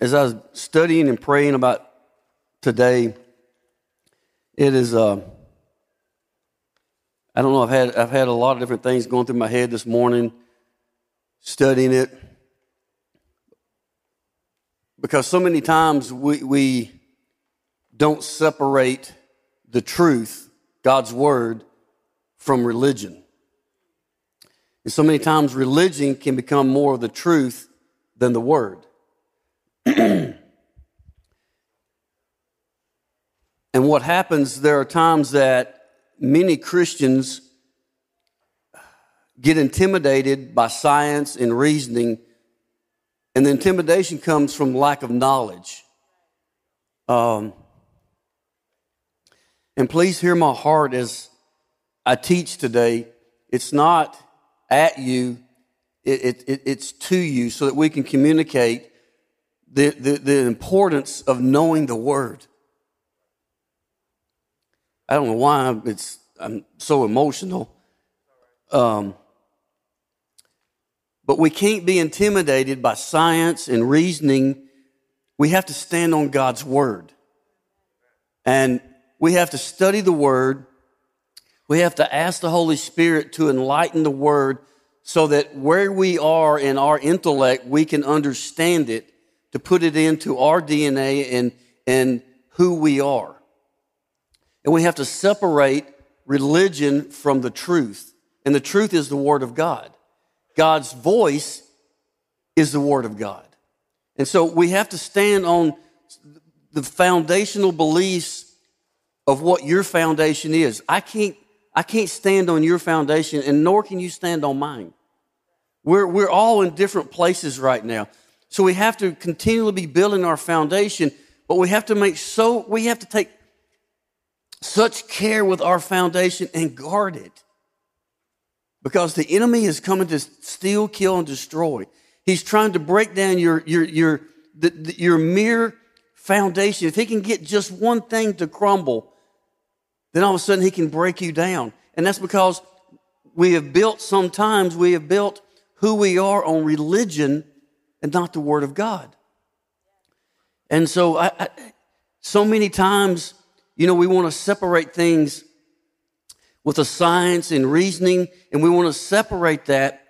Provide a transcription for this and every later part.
as I was studying and praying about today, it is. Uh, I don't know. I've had I've had a lot of different things going through my head this morning, studying it, because so many times we we don't separate the truth, God's word, from religion. And so many times religion can become more of the truth than the word. and what happens, there are times that many Christians get intimidated by science and reasoning, and the intimidation comes from lack of knowledge. Um, and please hear my heart as I teach today. It's not at you, it, it, it's to you so that we can communicate the, the, the importance of knowing the Word. I don't know why I'm, it's, I'm so emotional. Um, but we can't be intimidated by science and reasoning. We have to stand on God's Word. And we have to study the Word. We have to ask the Holy Spirit to enlighten the Word so that where we are in our intellect, we can understand it, to put it into our DNA and, and who we are. And we have to separate religion from the truth. And the truth is the Word of God. God's voice is the Word of God. And so we have to stand on the foundational beliefs of what your foundation is. I can't, I can't stand on your foundation, and nor can you stand on mine. We're, we're all in different places right now. So we have to continually be building our foundation, but we have to make so, we have to take such care with our foundation and guard it. Because the enemy is coming to steal, kill, and destroy. He's trying to break down your, your, your, the, the, your mere foundation. If he can get just one thing to crumble, then all of a sudden he can break you down. And that's because we have built, sometimes we have built who we are on religion and not the Word of God. And so, I, I, so many times, you know, we want to separate things with a science and reasoning, and we want to separate that.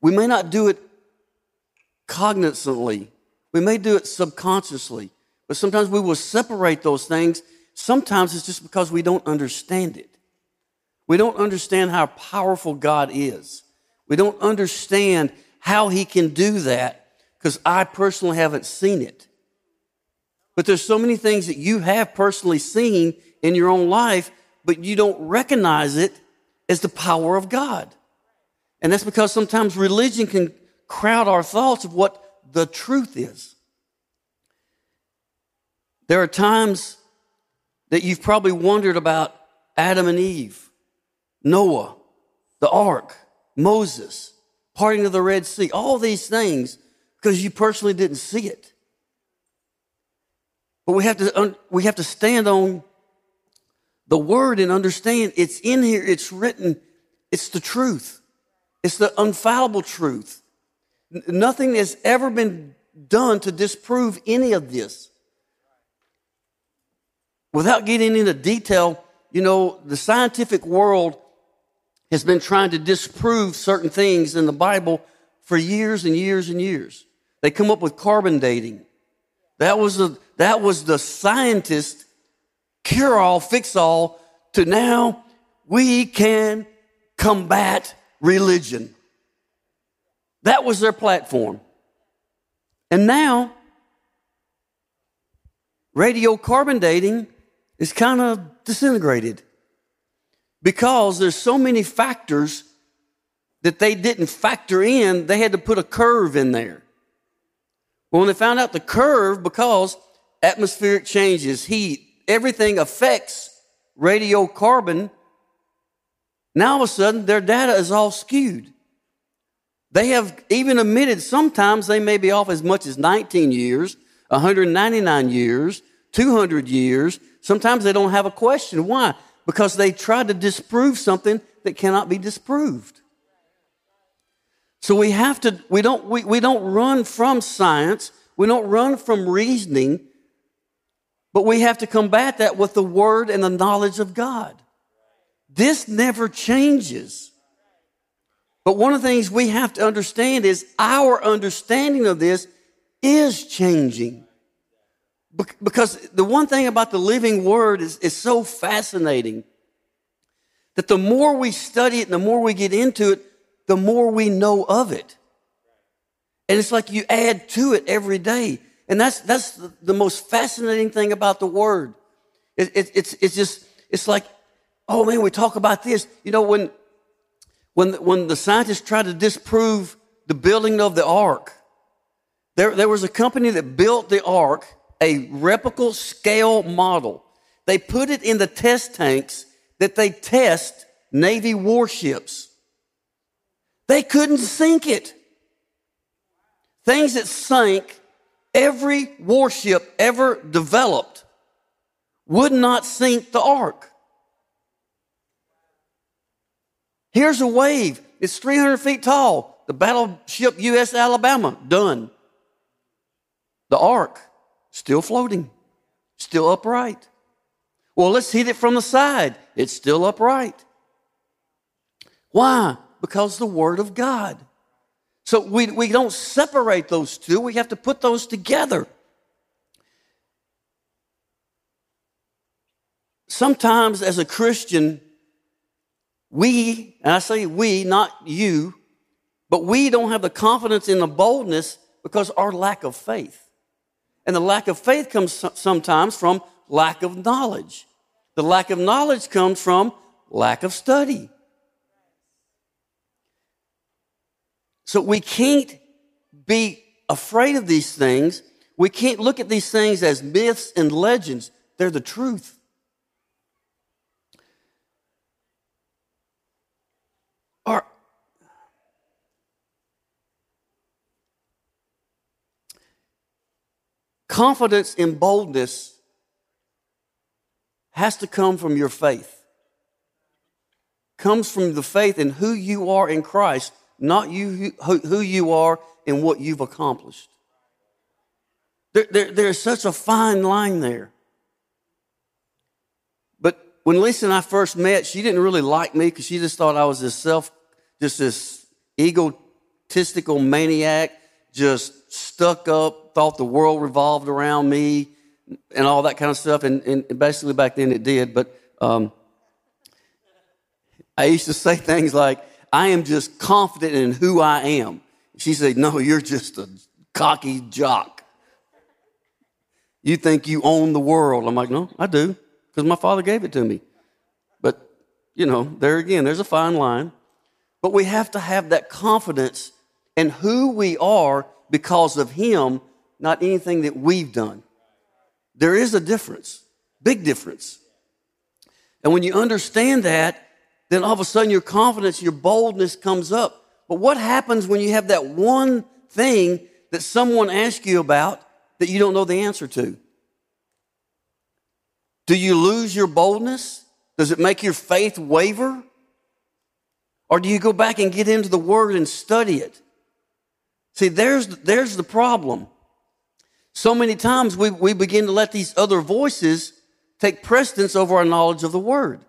We may not do it cognizantly, we may do it subconsciously, but sometimes we will separate those things Sometimes it's just because we don't understand it. We don't understand how powerful God is. We don't understand how He can do that because I personally haven't seen it. But there's so many things that you have personally seen in your own life, but you don't recognize it as the power of God. And that's because sometimes religion can crowd our thoughts of what the truth is. There are times that you've probably wondered about Adam and Eve, Noah, the ark, Moses, parting of the Red Sea, all these things because you personally didn't see it. But we have to, we have to stand on the word and understand it's in here, it's written, it's the truth. It's the infallible truth. Nothing has ever been done to disprove any of this without getting into detail, you know, the scientific world has been trying to disprove certain things in the Bible for years and years and years. They come up with carbon dating. That was the, that was the scientist cure all, fix all to now we can combat religion. That was their platform. And now, radiocarbon dating is kind of disintegrated because there's so many factors that they didn't factor in, they had to put a curve in there. Well, when they found out the curve, because atmospheric changes, heat, everything affects radiocarbon, now all of a sudden their data is all skewed. They have even admitted sometimes they may be off as much as 19 years, 199 years, 200 years, Sometimes they don't have a question. Why? Because they try to disprove something that cannot be disproved. So we have to, we don't, we, we don't run from science. We don't run from reasoning, but we have to combat that with the word and the knowledge of God. This never changes. But one of the things we have to understand is our understanding of this is changing. Because the one thing about the living word is, is so fascinating that the more we study it and the more we get into it, the more we know of it. And it's like you add to it every day. And that's, that's the, the most fascinating thing about the word. It, it, it's, it's just, it's like, oh man, we talk about this. You know, when, when, when the scientists tried to disprove the building of the ark, there, there was a company that built the ark, a replica scale model. They put it in the test tanks that they test Navy warships. They couldn't sink it. Things that sank every warship ever developed would not sink the ark. Here's a wave. It's 300 feet tall. The battleship U.S. Alabama, done. The ark, still floating, still upright. Well, let's hit it from the side. It's still upright. Why? Because the Word of God. So we, we don't separate those two, we have to put those together. Sometimes, as a Christian, we, and I say we, not you, but we don't have the confidence in the boldness because our lack of faith. And the lack of faith comes sometimes from lack of knowledge. The lack of knowledge comes from lack of study. So we can't be afraid of these things. We can't look at these things as myths and legends. They're the truth. Our, Confidence and boldness has to come from your faith. Comes from the faith in who you are in Christ, not you who you are and what you've accomplished. There, there, there's such a fine line there. But when Lisa and I first met, she didn't really like me because she just thought I was this self, just this egotistical maniac, just stuck up, thought the world revolved around me and all that kind of stuff. And, and basically back then it did. But um, I used to say things like, I am just confident in who I am. She said, No, you're just a cocky jock. You think you own the world. I'm like, No, I do, because my father gave it to me. But, you know, there again, there's a fine line. But we have to have that confidence in who we are because of Him not anything that we've done. There is a difference, big difference. And when you understand that, then all of a sudden your confidence, your boldness comes up. But what happens when you have that one thing that someone asks you about that you don't know the answer to? Do you lose your boldness? Does it make your faith waver? Or do you go back and get into the Word and study it? See, there's, there's the problem. So many times we, we begin to let these other voices take precedence over our knowledge of the Word.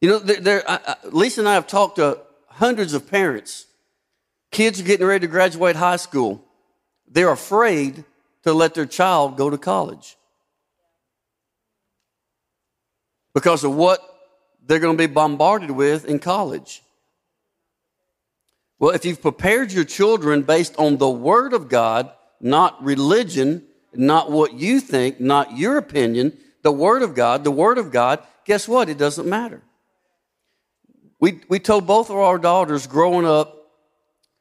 You know, there, there, Lisa and I have talked to hundreds of parents. Kids are getting ready to graduate high school. They're afraid to let their child go to college because of what they're going to be bombarded with in college. Well, if you've prepared your children based on the Word of God, not religion, not what you think, not your opinion, the Word of God, the Word of God, guess what? It doesn't matter. We, we told both of our daughters growing up,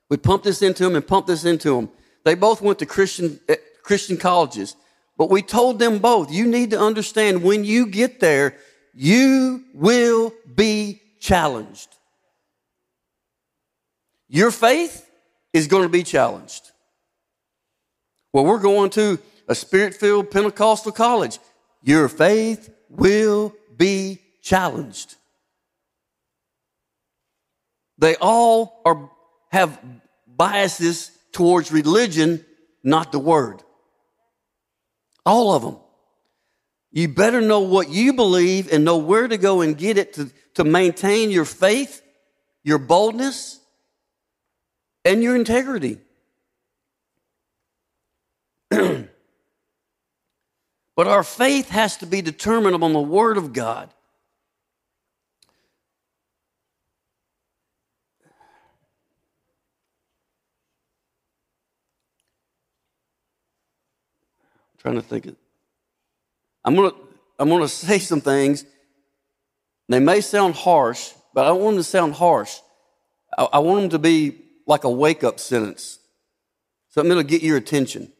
we pumped this into them and pumped this into them. They both went to Christian, eh, Christian colleges. But we told them both, you need to understand when you get there, you will be challenged. Your faith is going to be challenged. Well, we're going to a spirit filled Pentecostal college. Your faith will be challenged. They all are, have biases towards religion, not the word. All of them. You better know what you believe and know where to go and get it to, to maintain your faith, your boldness, and your integrity. but our faith has to be determined upon the Word of God. I'm trying to think of I'm gonna I'm gonna say some things. They may sound harsh, but I don't want them to sound harsh. I, I want them to be like a wake up sentence, something that'll get your attention.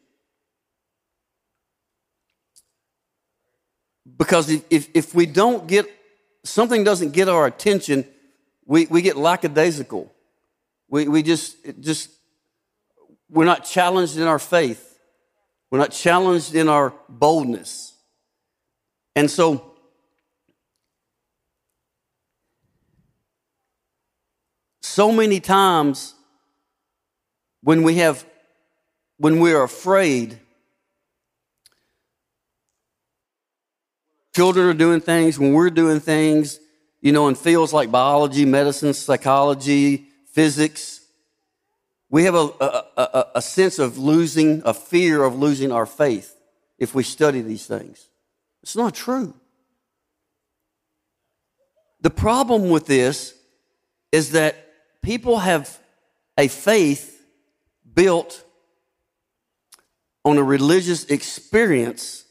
Because if, if, we don't get something doesn't get our attention, we, we get lackadaisical. We, we just, just, we're not challenged in our faith. We're not challenged in our boldness. And so, so many times when we have, when we are afraid, children are doing things, when we're doing things, you know, in fields like biology, medicine, psychology, physics, we have a, a, a, a sense of losing, a fear of losing our faith if we study these things. It's not true. The problem with this is that people have a faith built on a religious experience,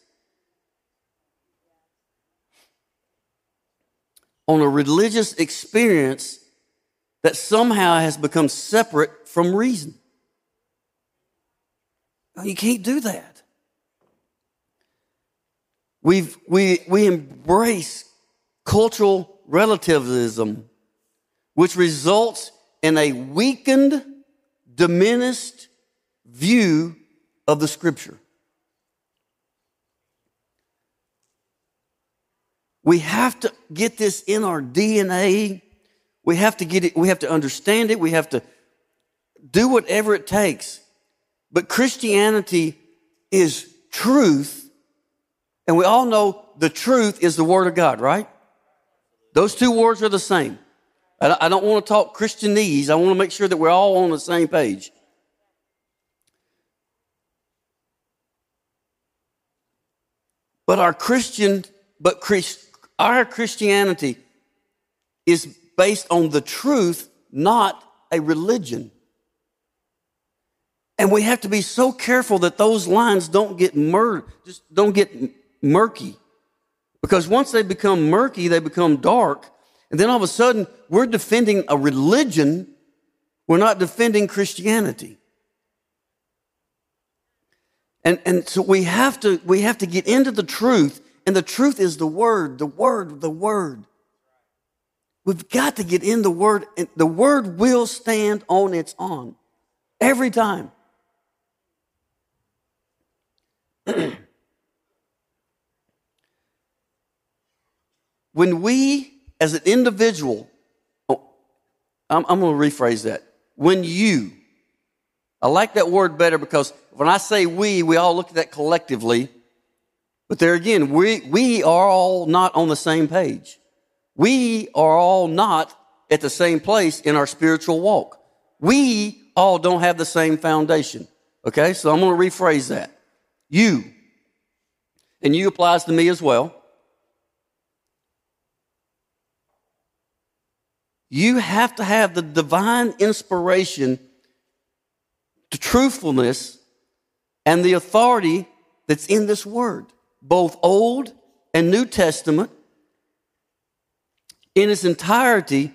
on a religious experience that somehow has become separate from reason. You can't do that. We've, we, we embrace cultural relativism, which results in a weakened, diminished view of the scripture. We have to get this in our DNA. We have to get it, we have to understand it. We have to do whatever it takes. But Christianity is truth and we all know the truth is the Word of God, right? Those two words are the same. I don't want to talk Christianese. I want to make sure that we're all on the same page. But our Christian, but Christ, our Christianity is based on the truth, not a religion. And we have to be so careful that those lines don't get murdered, just don't get murky. Because once they become murky, they become dark. And then all of a sudden, we're defending a religion. We're not defending Christianity. And, and so we have to, we have to get into the truth. And the truth is the word, the word, the word. We've got to get in the word. And the word will stand on its own every time. When we, as an individual, oh, I'm, I'm going to rephrase that. When you, I like that word better because when I say we, we all look at that collectively. But there again, we, we are all not on the same page. We are all not at the same place in our spiritual walk. We all don't have the same foundation. Okay, so I'm going to rephrase that. You, and you applies to me as well. You have to have the divine inspiration, the truthfulness, and the authority that's in this word, both Old and New Testament, in its entirety,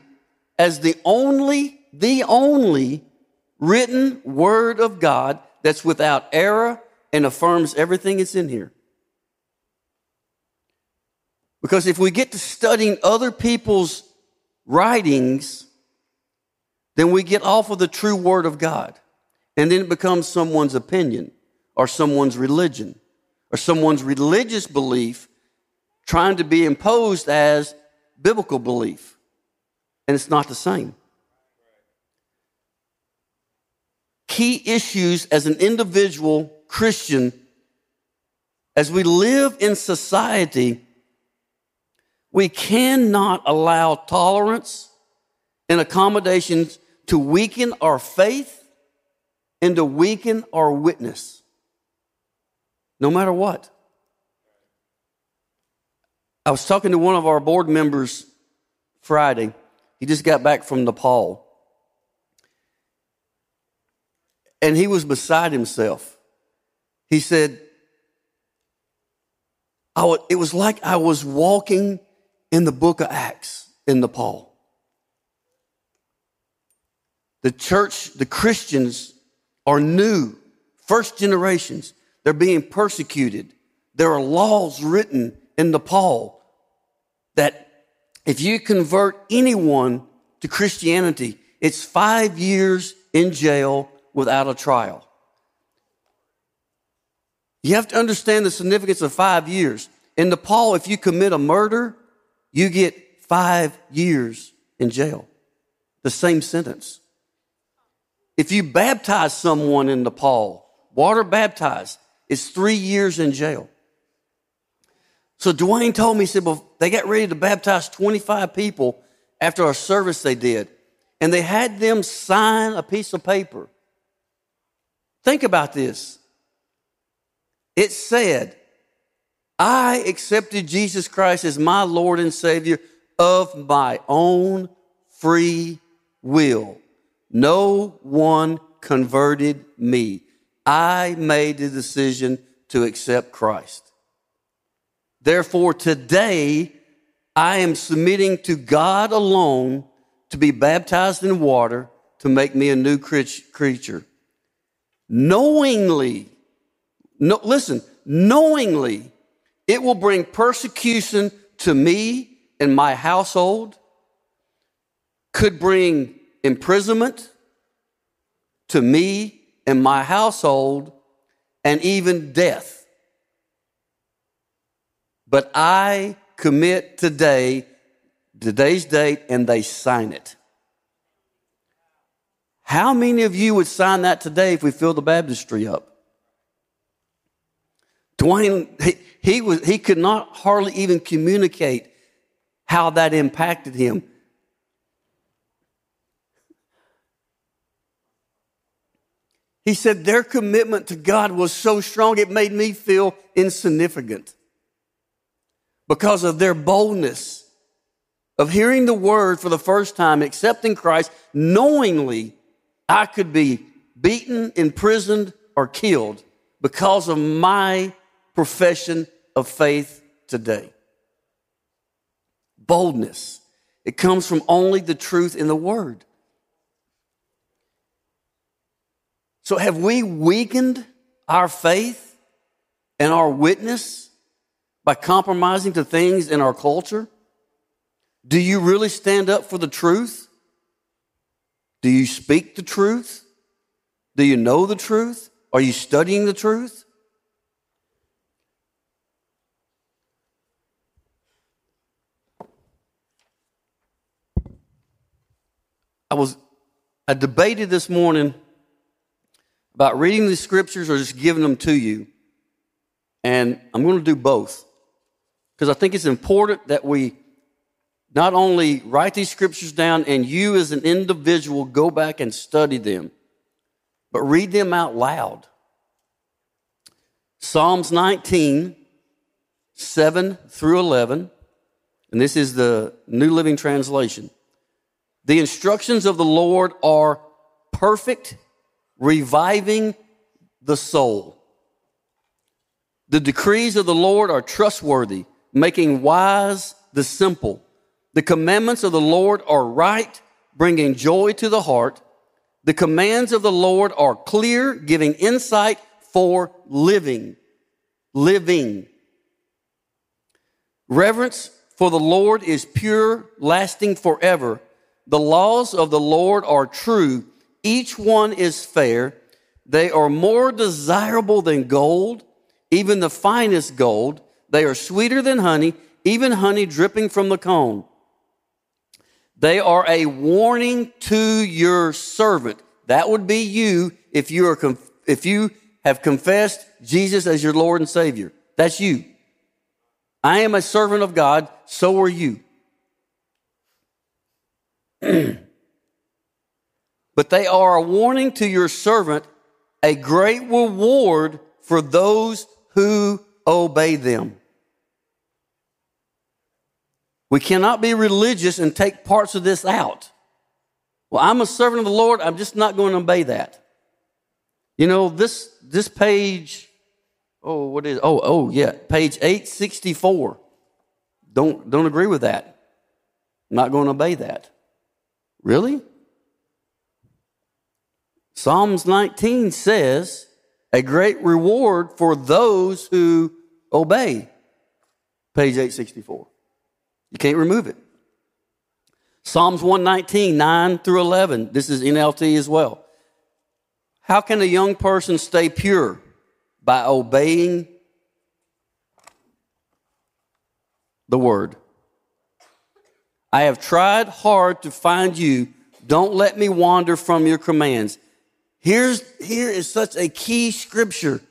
as the only, the only written word of God that's without error and affirms everything that's in here. Because if we get to studying other people's writings, then we get off of the true word of God. And then it becomes someone's opinion or someone's religion or someone's religious belief trying to be imposed as biblical belief. And it's not the same. key issues as an individual Christian as we live in society. We cannot allow tolerance and accommodations to weaken our faith and to weaken our witness, no matter what. I was talking to one of our board members Friday. He just got back from Nepal. And he was beside himself. He said, it was like I was walking in the book of Acts in Nepal. The church, the Christians are new, first generations. They're being persecuted. There are laws written in Nepal that if you convert anyone to Christianity, it's five years in jail without a trial. You have to understand the significance of five years. In Nepal, if you commit a murder, you get five years in jail. The same sentence. If you baptize someone in Nepal, water baptized, it's three years in jail. So Dwayne told me, he said, well, they got ready to baptize 25 people after our service they did. And they had them sign a piece of paper. Think about this. It said, I accepted Jesus Christ as my Lord and Savior of my own free will. No one converted me. I made the decision to accept Christ. Therefore, today, I am submitting to God alone to be baptized in water to make me a new creature. Knowingly, no, listen, knowingly, it will bring persecution to me and my household, could bring imprisonment to me and my household, and even death. But I commit today, today's date, and they sign it. How many of you would sign that today if we fill the baptistry up? Dwayne, he, was, he could not hardly even communicate how that impacted him. He said their commitment to God was so strong it made me feel insignificant because of their boldness of hearing the word for the first time, accepting Christ, knowingly I could be beaten, imprisoned, or killed because of my profession of faith today. Boldness. It comes from only the truth in the word. So, have we weakened our faith and our witness by compromising to things in our culture? Do you really stand up for the truth? Do you speak the truth? Do you know the truth? Are you studying the truth? I was I debated this morning about reading the scriptures or just giving them to you. And I'm going to do both. Because I think it's important that we not only write these scriptures down and you as an individual go back and study them, but read them out loud. Psalms 19, 7 through 11, and this is the New Living Translation. The instructions of the Lord are perfect reviving the soul. The decrees of the Lord are trustworthy, making wise the simple. The commandments of the Lord are right, bringing joy to the heart. The commands of the Lord are clear, giving insight for living. Living. Reverence for the Lord is pure, lasting forever. The laws of the Lord are true, each one is fair. They are more desirable than gold, even the finest gold. They are sweeter than honey, even honey dripping from the comb. They are a warning to your servant. That would be you if you are conf- if you have confessed Jesus as your Lord and Savior. That's you. I am a servant of God, so are you. but they are a warning to your servant, a great reward for those who obey them. We cannot be religious and take parts of this out. Well, I'm a servant of the Lord. I'm just not going to obey that. You know, this, this page, oh, what is, oh, oh, yeah, page 864. Don't, don't agree with that. I'm not going to obey that. Really? Psalms 19 says, a great reward for those who obey. Page 864. You can't remove it. Psalms 119, 9 through 11. This is NLT as well. How can a young person stay pure? By obeying the word. I have tried hard to find you. Don't let me wander from your commands. Here's, here is such a key scripture.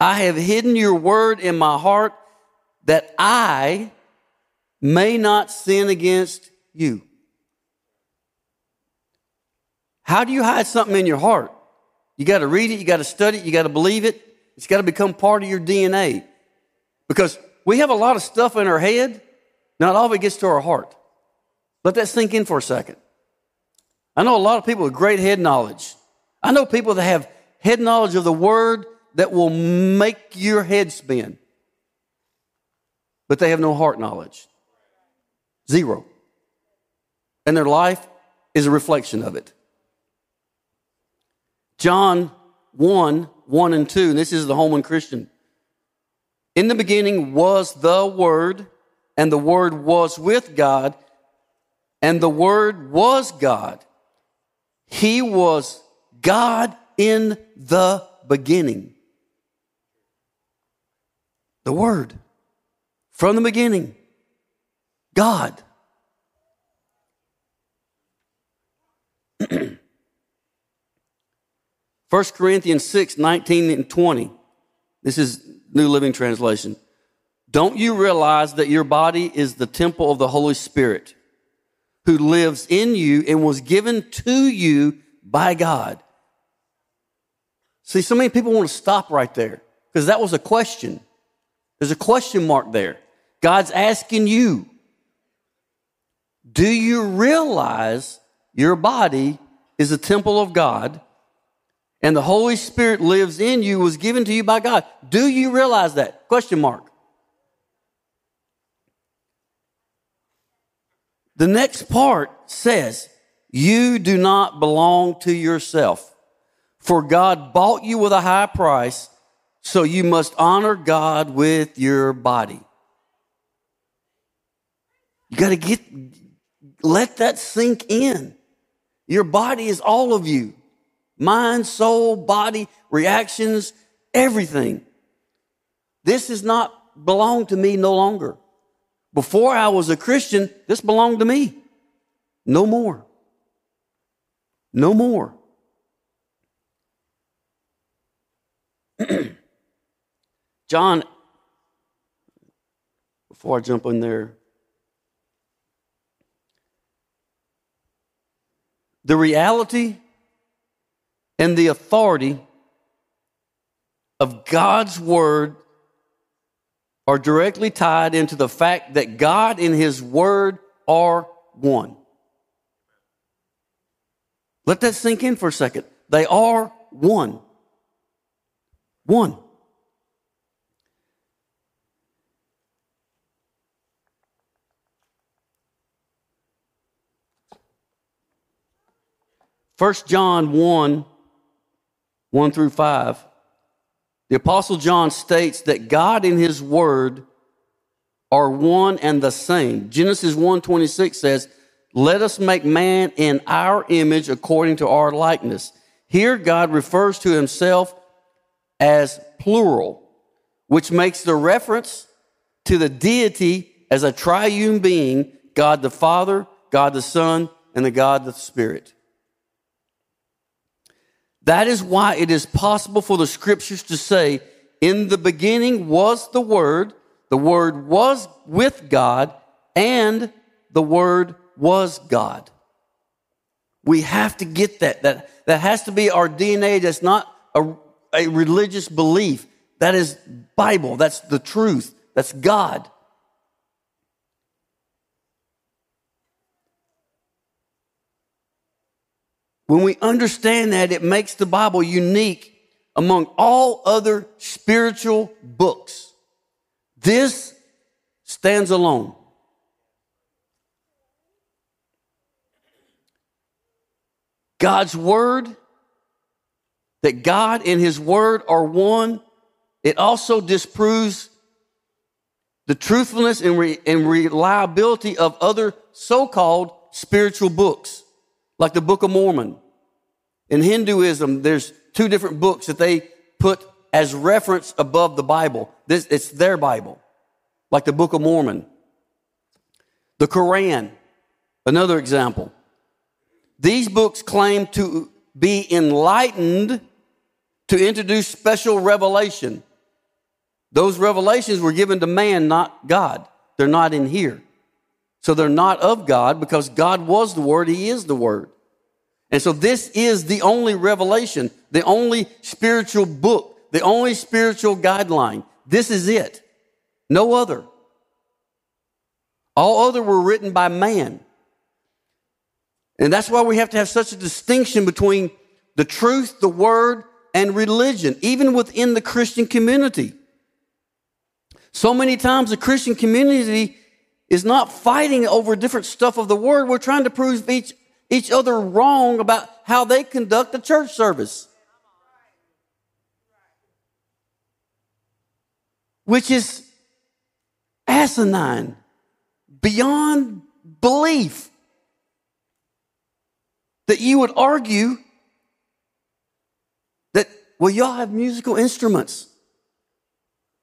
I have hidden your word in my heart that I may not sin against you. How do you hide something in your heart? You got to read it, you got to study it, you got to believe it. It's got to become part of your DNA. Because we have a lot of stuff in our head, not all of it gets to our heart. Let that sink in for a second. I know a lot of people with great head knowledge. I know people that have head knowledge of the word that will make your head spin, but they have no heart knowledge. Zero. And their life is a reflection of it. John 1 1 and 2, and this is the Holman Christian. In the beginning was the Word, and the Word was with God, and the Word was God. He was God in the beginning. The Word. From the beginning. God. 1 Corinthians 6, 19 and 20. This is New Living Translation. Don't you realize that your body is the temple of the Holy Spirit who lives in you and was given to you by God? See, so many people want to stop right there because that was a question. There's a question mark there. God's asking you, do you realize your body is a temple of God? and the Holy Spirit lives in you was given to you by God. Do you realize that? Question mark. The next part says, You do not belong to yourself, for God bought you with a high price, so you must honor God with your body. You got to get, let that sink in. Your body is all of you mind, soul, body, reactions, everything. This does not belong to me no longer. Before I was a Christian, this belonged to me. No more. No more. John, before I jump in there, the reality and the authority of God's word are directly tied into the fact that God and his word are one. Let that sink in for a second. They are one. One. First John 1 1 through 5, the Apostle John states that God and His Word are one and the same. Genesis 1:26 says, "Let us make man in our image according to our likeness." Here God refers to himself as plural, which makes the reference to the deity as a triune being, God the Father, God the Son, and the God the Spirit. That is why it is possible for the scriptures to say, in the beginning was the Word, the Word was with God, and the Word was God. We have to get that. That, that has to be our DNA. That's not a, a religious belief. That is Bible. That's the truth. That's God. When we understand that, it makes the Bible unique among all other spiritual books. This stands alone. God's Word, that God and His Word are one, it also disproves the truthfulness and, re- and reliability of other so called spiritual books, like the Book of Mormon, in Hinduism, there's two different books that they put as reference above the Bible. This, it's their Bible, like the Book of Mormon. The Quran, another example. These books claim to be enlightened to introduce special revelation. Those revelations were given to man, not God. They're not in here. So they're not of God because God was the Word, He is the Word. And so this is the only revelation, the only spiritual book, the only spiritual guideline. This is it. No other. All other were written by man. And that's why we have to have such a distinction between the truth, the word, and religion, even within the Christian community. So many times the Christian community is not fighting over different stuff of the word. We're trying to prove each each other wrong about how they conduct a church service. Which is asinine, beyond belief. That you would argue that, well, y'all have musical instruments.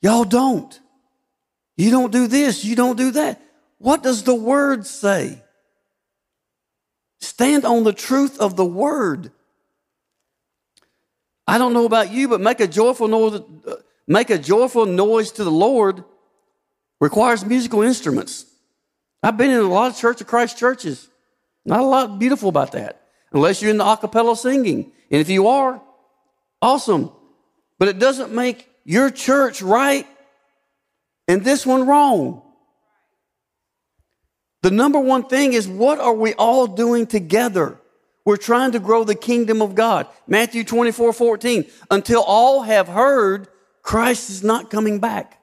Y'all don't. You don't do this, you don't do that. What does the word say? Stand on the truth of the word. I don't know about you, but make a joyful noise, uh, make a joyful noise to the Lord requires musical instruments. I've been in a lot of Church of Christ churches. Not a lot beautiful about that, unless you're in the acapella singing. And if you are, awesome. But it doesn't make your church right and this one wrong. The number one thing is what are we all doing together? We're trying to grow the kingdom of God. Matthew 24, 14. Until all have heard, Christ is not coming back.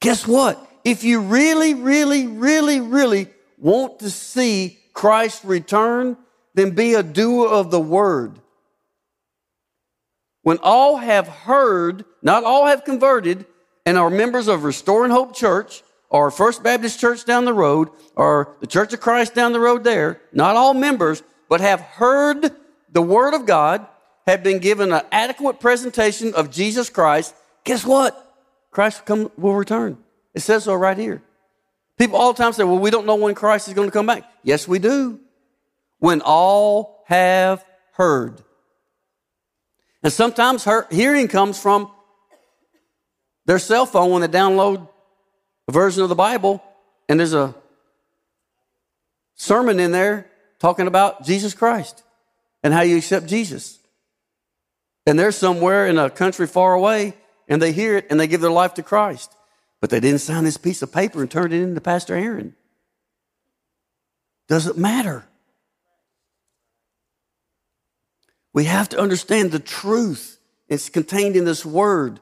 Guess what? If you really, really, really, really want to see Christ return, then be a doer of the word. When all have heard, not all have converted, and are members of Restoring Hope Church, or First Baptist Church down the road or the Church of Christ down the road there, not all members, but have heard the Word of God, have been given an adequate presentation of Jesus Christ, guess what? Christ will, come, will return. It says so right here. People all the time say, well, we don't know when Christ is going to come back. Yes, we do. When all have heard. And sometimes her, hearing comes from their cell phone when they download a version of the Bible, and there's a sermon in there talking about Jesus Christ and how you accept Jesus. And they're somewhere in a country far away, and they hear it and they give their life to Christ. But they didn't sign this piece of paper and turn it into Pastor Aaron. Doesn't matter. We have to understand the truth. It's contained in this word.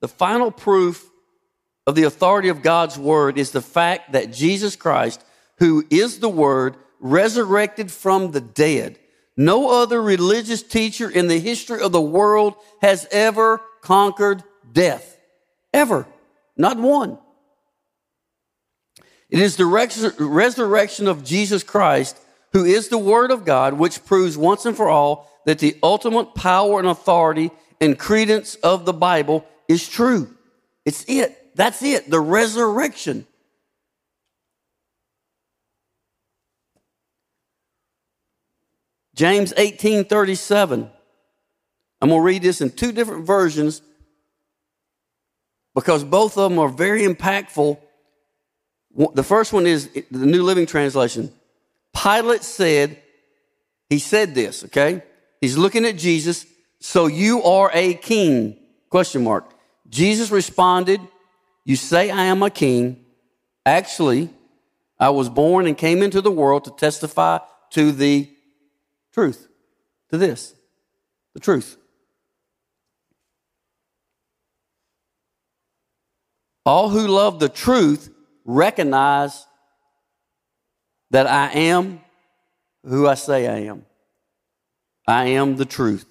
The final proof of the authority of God's word is the fact that Jesus Christ, who is the word, resurrected from the dead. No other religious teacher in the history of the world has ever conquered death. Ever. Not one. It is the resurrection of Jesus Christ who is the Word of God, which proves once and for all that the ultimate power and authority and credence of the Bible is true. It's it. That's it. The resurrection. James 18 37. I'm going to read this in two different versions because both of them are very impactful. The first one is the New Living Translation. Pilate said, he said this, okay? He's looking at Jesus, so you are a king. Question mark. Jesus responded, You say I am a king. Actually, I was born and came into the world to testify to the truth, to this, the truth. All who love the truth recognize that I am who I say I am. I am the truth.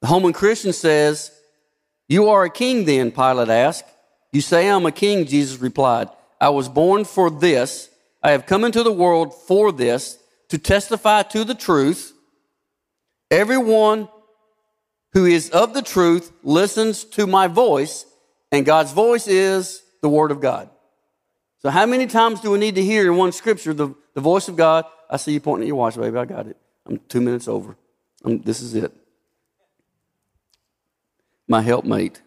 The Holman Christian says, You are a king then, Pilate asked. You say I'm a king, Jesus replied. I was born for this. I have come into the world for this, to testify to the truth. Everyone who is of the truth listens to my voice, and God's voice is the Word of God. So, how many times do we need to hear in one scripture the, the voice of God? I see you pointing at your watch, baby. I got it. I'm two minutes over. I'm, this is it. My helpmate.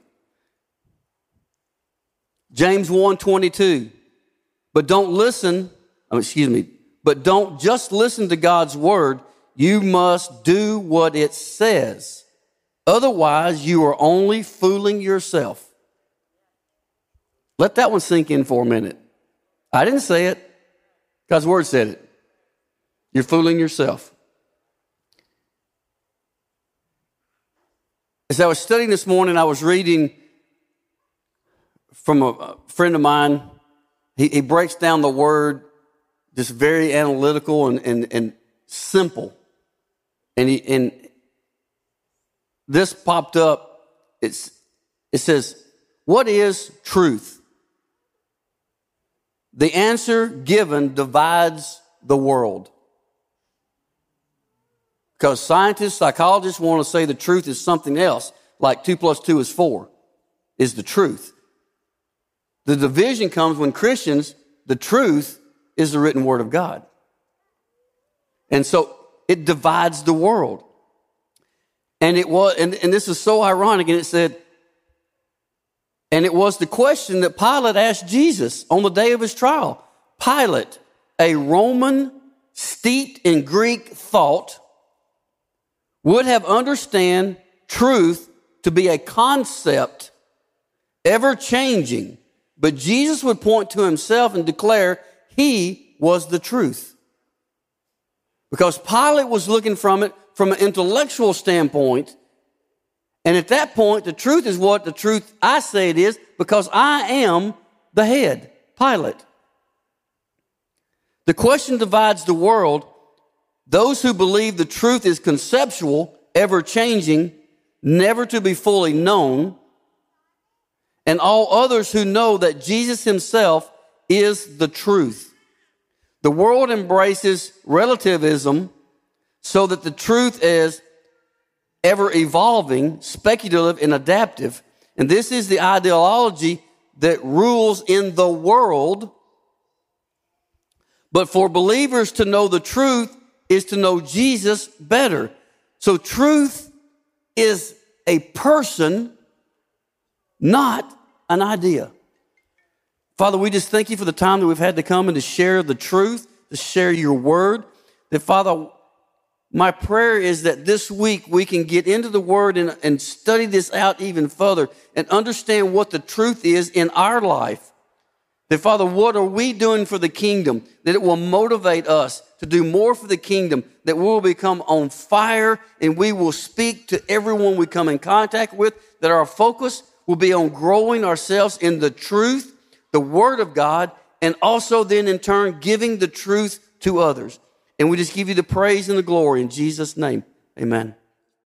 James 1 22. But don't listen, oh, excuse me, but don't just listen to God's word. You must do what it says. Otherwise, you are only fooling yourself. Let that one sink in for a minute. I didn't say it. God's word said it. You're fooling yourself. As I was studying this morning, I was reading from a friend of mine. He, he breaks down the word just very analytical and, and, and simple. And, he, and this popped up. It's, it says, What is truth? The answer given divides the world. Because scientists, psychologists want to say the truth is something else, like two plus two is four, is the truth. The division comes when Christians, the truth is the written word of God. And so it divides the world. And it was, and, and this is so ironic, and it said, and it was the question that Pilate asked Jesus on the day of his trial. Pilate, a Roman steeped in Greek thought, would have understand truth to be a concept ever changing, but Jesus would point to himself and declare he was the truth. Because Pilate was looking from it from an intellectual standpoint. And at that point, the truth is what the truth I say it is because I am the head, Pilate. The question divides the world. Those who believe the truth is conceptual, ever changing, never to be fully known, and all others who know that Jesus himself is the truth. The world embraces relativism so that the truth is ever evolving, speculative, and adaptive. And this is the ideology that rules in the world. But for believers to know the truth is to know Jesus better. So truth is a person, not an idea. Father, we just thank you for the time that we've had to come and to share the truth, to share your word. That, Father, my prayer is that this week we can get into the word and, and study this out even further and understand what the truth is in our life. That, Father, what are we doing for the kingdom? That it will motivate us to do more for the kingdom, that we will become on fire and we will speak to everyone we come in contact with, that our focus will be on growing ourselves in the truth the Word of God, and also then in turn giving the truth to others. And we just give you the praise and the glory in Jesus' name. Amen.